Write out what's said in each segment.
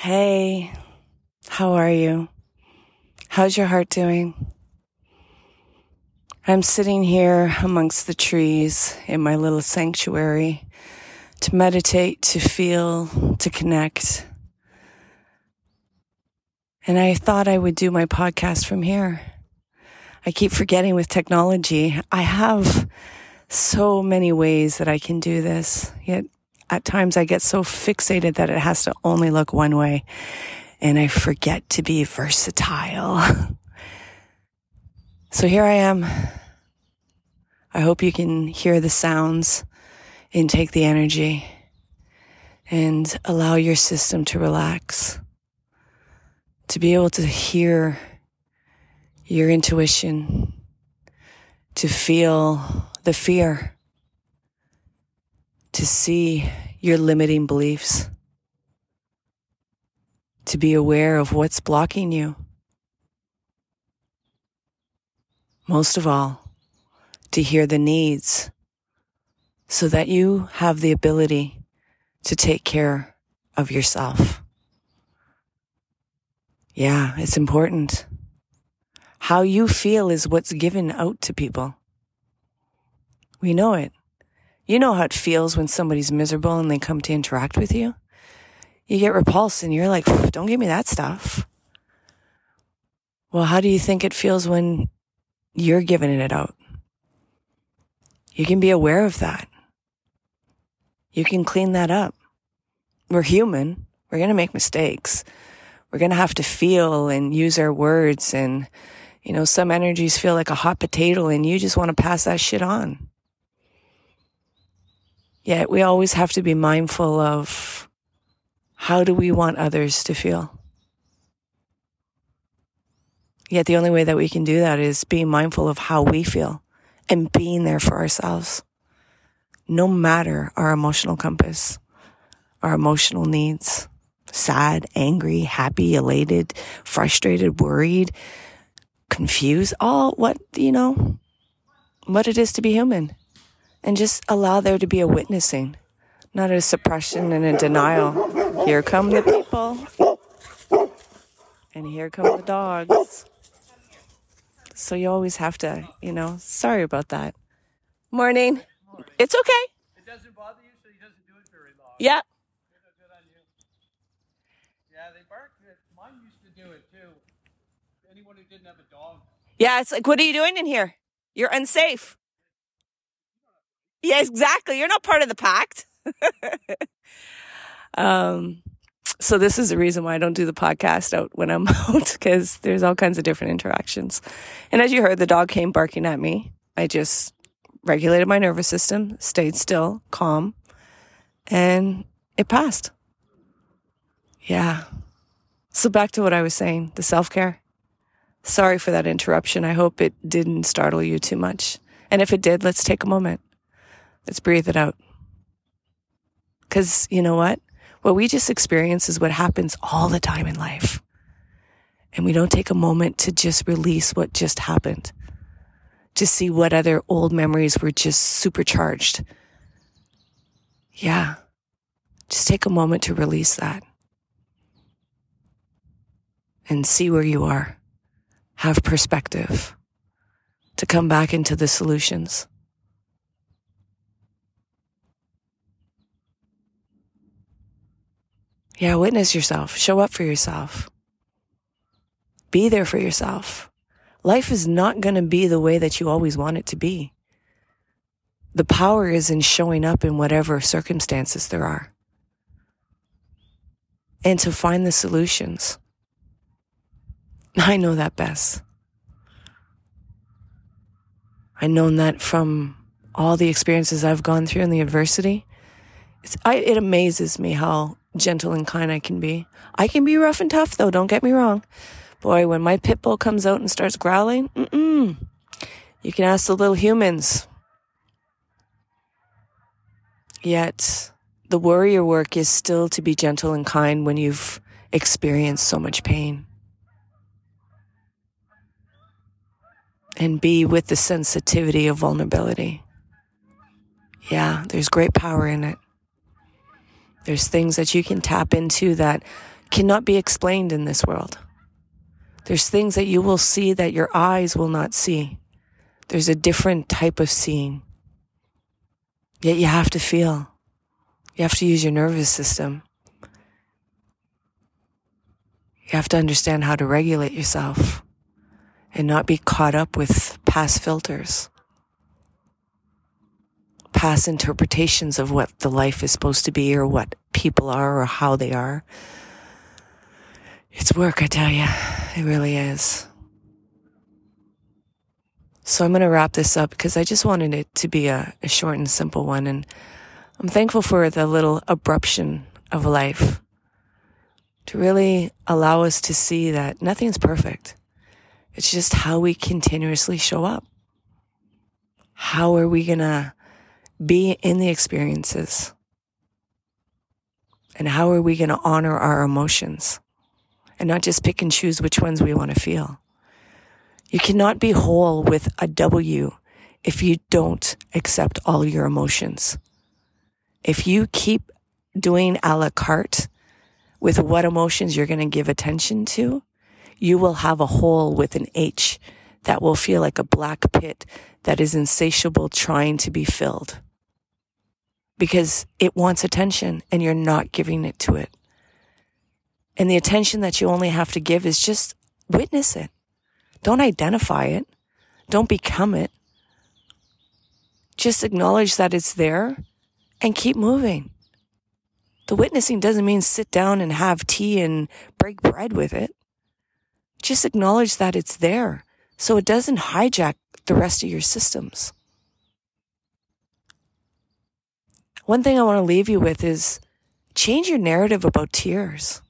Hey, how are you? How's your heart doing? I'm sitting here amongst the trees in my little sanctuary to meditate, to feel, to connect. And I thought I would do my podcast from here. I keep forgetting with technology. I have so many ways that I can do this, yet at times I get so fixated that it has to only look one way and I forget to be versatile. so here I am. I hope you can hear the sounds, intake the energy, and allow your system to relax. To be able to hear your intuition, to feel the fear to see your limiting beliefs, to be aware of what's blocking you. Most of all, to hear the needs so that you have the ability to take care of yourself. Yeah, it's important. How you feel is what's given out to people. We know it. You know how it feels when somebody's miserable and they come to interact with you? You get repulsed and you're like, don't give me that stuff. Well, how do you think it feels when you're giving it out? You can be aware of that. You can clean that up. We're human. We're going to make mistakes. We're going to have to feel and use our words. And, you know, some energies feel like a hot potato and you just want to pass that shit on. Yet we always have to be mindful of how do we want others to feel? Yet the only way that we can do that is being mindful of how we feel and being there for ourselves. No matter our emotional compass, our emotional needs, sad, angry, happy, elated, frustrated, worried, confused, all what, you know, what it is to be human and just allow there to be a witnessing, not a suppression and a denial. Here come the people, and here come the dogs. So you always have to, you know, sorry about that. Morning. Morning. It's okay. It doesn't bother you, so he doesn't do it very long. Yeah. Yeah, they bark. Mine used to do it too. Anyone who didn't have a dog. Yeah, it's like, what are you doing in here? You're unsafe. Yeah, exactly. You're not part of the pact. um, so this is the reason why I don't do the podcast out when I'm out because there's all kinds of different interactions. And as you heard, the dog came barking at me. I just regulated my nervous system, stayed still, calm, and it passed. Yeah. So back to what I was saying, the self care. Sorry for that interruption. I hope it didn't startle you too much. And if it did, let's take a moment. Let's breathe it out. Because you know what? What we just experience is what happens all the time in life. And we don't take a moment to just release what just happened, to see what other old memories were just supercharged. Yeah. Just take a moment to release that and see where you are. Have perspective to come back into the solutions. Yeah, witness yourself. Show up for yourself. Be there for yourself. Life is not going to be the way that you always want it to be. The power is in showing up in whatever circumstances there are and to find the solutions. I know that best. I know that from all the experiences I've gone through and the adversity. I, it amazes me how gentle and kind I can be. I can be rough and tough though, don't get me wrong. Boy, when my pit bull comes out and starts growling, mm-mm. You can ask the little humans. Yet, the warrior work is still to be gentle and kind when you've experienced so much pain. And be with the sensitivity of vulnerability. Yeah, there's great power in it. There's things that you can tap into that cannot be explained in this world. There's things that you will see that your eyes will not see. There's a different type of seeing. Yet you have to feel. You have to use your nervous system. You have to understand how to regulate yourself and not be caught up with past filters, past interpretations of what the life is supposed to be or what people are or how they are. It's work, I tell you. It really is. So I'm going to wrap this up because I just wanted it to be a, a, short and simple one. And I'm thankful for the little abruption of life to really allow us to see that nothing's perfect. It's just how we continuously show up. How are we going to be in the experiences? And how are we going to honor our emotions and not just pick and choose which ones we want to feel? You cannot be whole with a W if you don't accept all your emotions. If you keep doing a la carte with what emotions you're going to give attention to, you will have a hole with an H that will feel like a black pit that is insatiable trying to be filled because it wants attention and you're not giving it to it. And the attention that you only have to give is just witness it. Don't identify it. Don't become it. Just acknowledge that it's there and keep moving. The witnessing doesn't mean sit down and have tea and break bread with it. Just acknowledge that it's there so it doesn't hijack the rest of your systems. One thing I want to leave you with is change your narrative about tears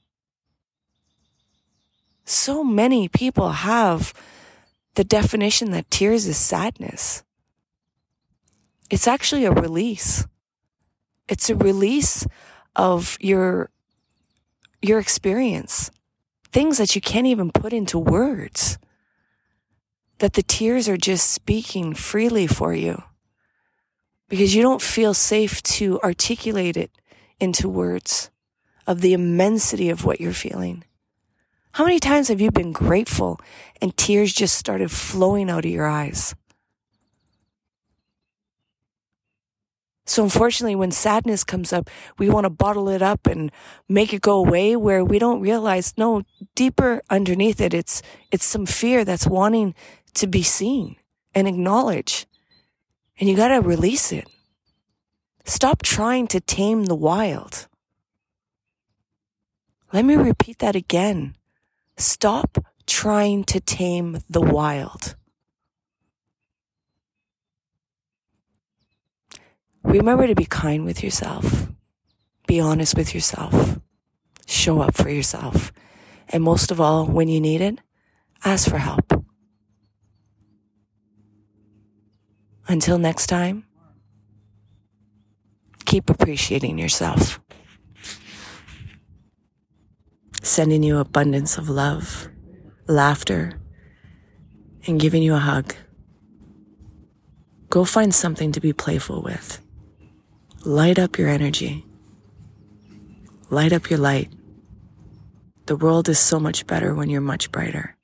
so many people have the definition that tears is sadness. It's actually a release. It's a release of your, your experience. Things that you can't even put into words. That the tears are just speaking freely for you. Because you don't feel safe to articulate it into words of the immensity of what you're feeling. How many times have you been grateful and tears just started flowing out of your eyes? So unfortunately, when sadness comes up, we want to bottle it up and make it go away where we don't realize, no, deeper underneath it, it's, it's some fear that's wanting to be seen and acknowledged. And you got to release it. Stop trying to tame the wild. Let me repeat that again. Stop trying to tame the wild. Remember to be kind with yourself. Be honest with yourself. Show up for yourself. And most of all, when you need it, ask for help. Until next time, keep appreciating yourself sending you abundance of love, laughter, and giving you a hug. Go find something to be playful with. Light up your energy. Light up your light. The world is so much better when you're much brighter.